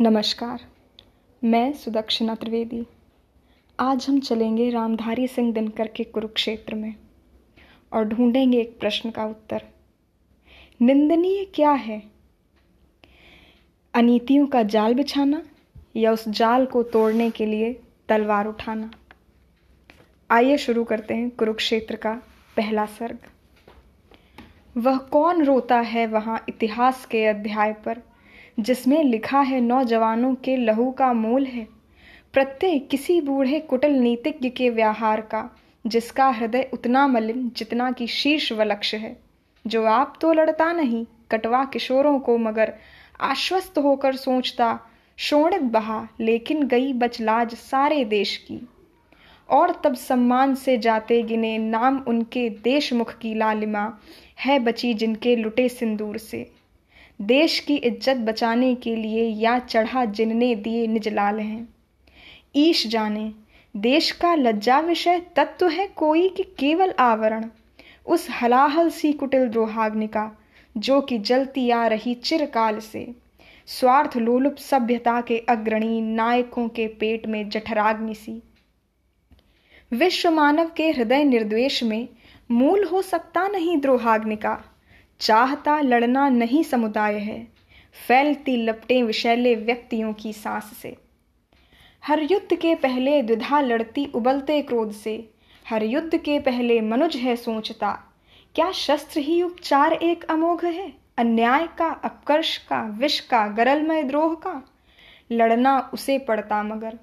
नमस्कार, मैं सुदक्षिणा त्रिवेदी। आज हम चलेंगे रामधारी सिंह दिनकर के कुरुक्षेत्र में और ढूंढेंगे एक प्रश्न का उत्तर। निंदनीय क्या है? अनीतियों का जाल बिछाना या उस जाल को तोड़ने के लिए तलवार उठाना? आइए शुरू करते हैं कुरुक्षेत्र का पहला सर्ग। वह कौन रोता है वहाँ इतिहास के अध्याय पर? जिसमें लिखा है, नौजवानों के लहू का मोल है। प्रत्येक किसी बूढ़े कुटल नीतिज्ञ के व्यवहार का, जिसका हृदय उतना मलिन जितना कि शीर्ष व लक्ष्य है। जो आप तो लड़ता नहीं, कटवा किशोरों को मगर आश्वस्त होकर सोचता, शोणित बहा, लेकिन गई बचलाज सारे देश की। और तब सम्मान से जाते गिने नाम उनके देशमुख की लालिमा, है बची जिनके लुटे सिंदूर से। देश की इज़्ज़त बचाने के लिए या चढ़ा जिनने दिए निज लाल हैं। ईश जाने, देश का लज्जा विषय तत्व है कोई कि केवल आवरण। उस हलाहल सी कुटिल द्रोहाग्निका, जो कि जलती आ रही चिरकाल से। स्वार्थ लोलुप सभ्यता के अग्रणी नायकों के पेट में जठराग्नि सी। विश्व मानव के हृदय निर्द्वेश में मूल हो सकता नहीं द्रोहाग्निका। चाहता लड़ना नहीं समुदाय है। फैलती लपटें विशैले व्यक्तियों की सांस से। हर युद्ध के पहले द्विधा लड़ती उबलते क्रोध से। हर युद्ध के पहले मनुज है सोचता। क्या शस्त्र ही उपचार एक अमोघ है? अन्याय का, अपकर्ष का, विष का, गरलमय द्रोह का। लड़ना उसे पड़ता मगर।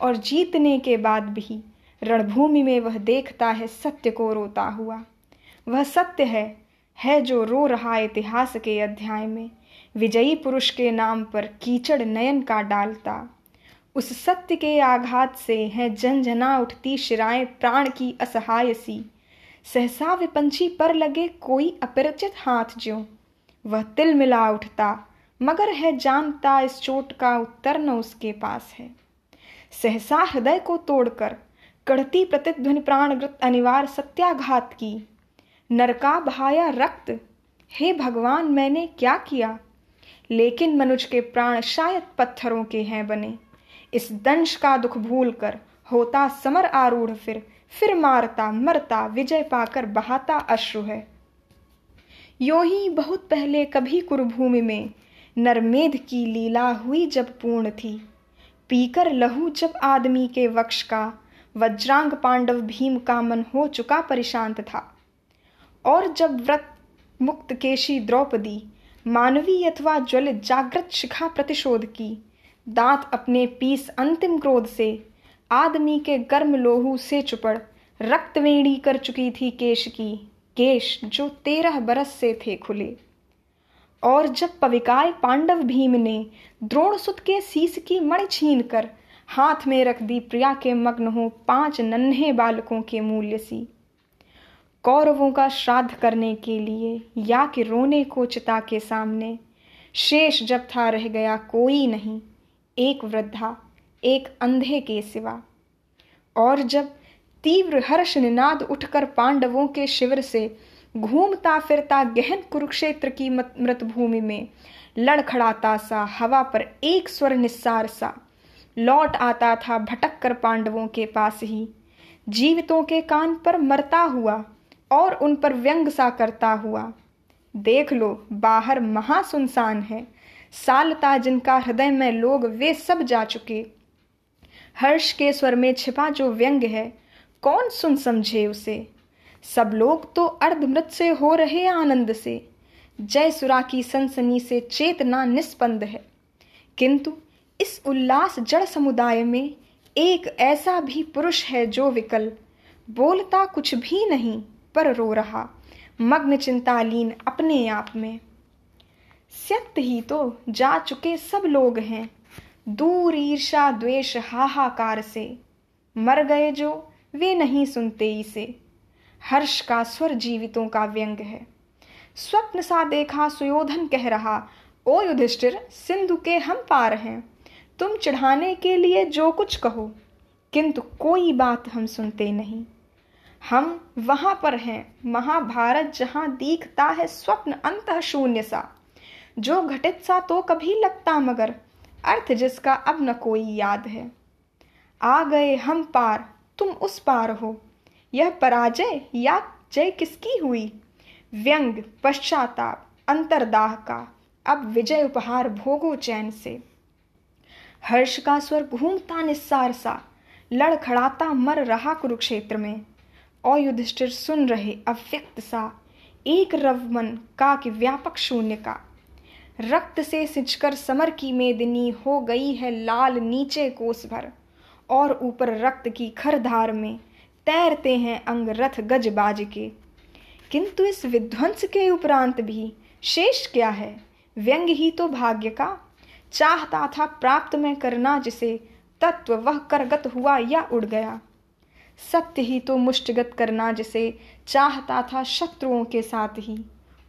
और जीतने के बाद भी रणभूमि में वह देखता है सत्य को रोता हुआ। वह सत्य है है जो रो रहा इतिहास के अध्याय में। विजयी पुरुष के नाम पर कीचड़ नयन का डालता। उस सत्य के आघात से है जनजना उठती शिराएँ प्राण की असहाय सी। सहसा विपंची पर लगे कोई अपरिचित हाथ ज्यो। वह तिल मिला उठता, मगर है जानता इस चोट का उत्तर न उसके पास है। सहसा हृदय को तोड़कर, कड़ती प्रतिध्वनि प्राणग्रत अनिवार्य सत्याघात की। नरका बहाया रक्त। हे भगवान, मैंने क्या किया? लेकिन मनुज के प्राण शायद पत्थरों के हैं बने। इस दंश का दुख भूल कर होता समर आरूढ़ फिर। फिर मारता, मरता, विजय पाकर बहाता अश्रु है। यो ही बहुत पहले कभी कुरुभूमि में नरमेध की लीला हुई जब पूर्ण थी। पीकर लहू जब आदमी के वक्ष का, वज्रांग पांडव भीम का मन हो चुका परिशांत था। और जब व्रत मुक्त केशी द्रौपदी मानवी अथवा ज्वलित जागृत शिखा प्रतिशोध की, दांत अपने पीस अंतिम क्रोध से, आदमी के गर्म लोहू से चुपड़ रक्त वेणी कर चुकी थी केश की, केश जो तेरह बरस से थे खुले। और जब पविकाय पांडव भीम ने द्रोण सुत के शीस की मणि छीन कर हाथ में रख दी प्रिया के मग्न हो पाँच नन्हे बालकों के मूल्य सी कौरवों का श्राद्ध करने के लिए या कि रोने को चिता के सामने। शेष जब था रह गया कोई नहीं, एक वृद्धा, एक अंधे के सिवा। और जब तीव्र हर्ष निनाद उठकर पांडवों के शिविर से घूमता फिरता गहन कुरुक्षेत्र की मृतभूमि में लड़खड़ाता सा, हवा पर एक स्वर निस्सार सा, लौट आता था भटक कर पांडवों के पास ही। जीवितों के कान पर मरता हुआ और उन पर व्यंग सा करता हुआ, देख लो, बाहर महासुनसान है। सालता जिनका हृदय में लोग, वे सब जा चुके। हर्ष के स्वर में छिपा जो व्यंग है, कौन सुन समझे उसे? सब लोग तो अर्धमृत से हो रहे आनंद से। जय सुरा की सनसनी से चेतना निस्पंद है। किंतु इस उल्लास जड़ समुदाय में एक ऐसा भी पुरुष है जो विकल, बोलता कुछ भी नहीं। पर रो रहा। मग्न चिंतालीन अपने आप में। सत्य ही तो जा चुके सब लोग हैं। दूर ईर्षा द्वेष हाहाकार से। मर गए जो, वे नहीं सुनते इसे। हर्ष का स्वर जीवितों का व्यंग है। स्वप्न सा देखा सुयोधन कह रहा, ओ युधिष्ठिर, सिंधु के हम पार हैं। तुम चढ़ाने के लिए जो कुछ कहो, किंतु कोई बात हम सुनते नहीं। हम वहाँ पर हैं। महाभारत जहाँ दिखता है स्वप्न अंत शून्य सा। जो घटित सा तो कभी लगता मगर, अर्थ जिसका अब न कोई याद है। आ गए हम पार, तुम उस पार हो। यह पराजय या जय किसकी हुई? व्यंग, पश्चाताप, अंतरदाह का। अब विजय उपहार भोगो चैन से। हर्ष का स्वर घूमता निस्सार सा। लड़खड़ाता मर रहा कुरुक्षेत्र में। और युधिष्ठिर सुन रहे अव्यक्त सा, एक रव मन का कि व्यापक शून्य का। रक्त से सिंचकर समर की मेदिनी हो गई है लाल नीचे कोस भर, और ऊपर रक्त की खरधार में तैरते हैं अंग रथ गजबाज के। किंतु इस विध्वंस के उपरांत भी शेष क्या है? व्यंग ही तो भाग्य का। चाहता था प्राप्त में करना जिसे, तत्व वह करगत हुआ या उड़ गया। सत्य ही तो मुष्टगत करना जिसे चाहता था शत्रुओं के साथ ही।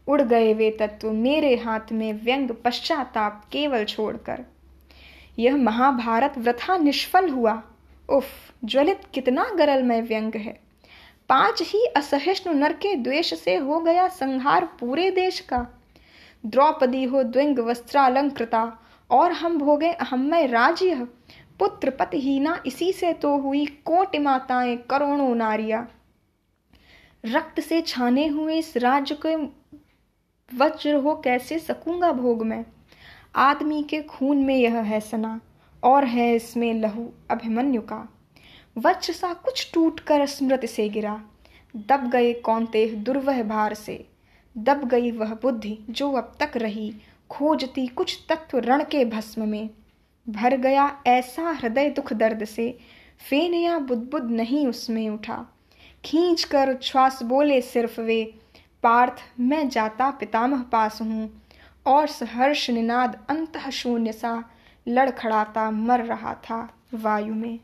उड़ गए वे तत्व मेरे हाथ में व्यंग पश्चाताप केवल छोड़कर। यह महाभारत व्रथा निष्फल हुआ। उफ, ज्वलित कितना गरलमय व्यंग है। पाँच ही असहिष्णु नर के द्वेष से हो गया संहार पूरे देश का। द्रौपदी हो द्विंग वस्त्रालंकृता, और हम भोगे अहमय राज्य। पुत्र पतहीना इसी से तो हुई कोटि माताएँ करोड़ों नारिया। रक्त से छाने हुए इस राज्य के वज्र हो कैसे सकूँगा भोग में? आदमी के खून में यह है सना, और है इसमें लहू अभिमन्यु का। वज्र सा कुछ टूट कर स्मृति से गिरा। दब गए कौनते दुर्वह भार से। दब गई वह बुद्धि जो अब तक रही, खोजती कुछ तत्व रण के भस्म में। भर गया ऐसा हृदय दुख दर्द से। फेन या बुदबुद नहीं उसमें उठा। खींच कर उच्छ्वास बोले सिर्फ़ वे, पार्थ, मैं जाता पितामह पास हूँ और सहर्ष निनाद अंत शून्य सा लड़खड़ाता मर रहा था वायु में।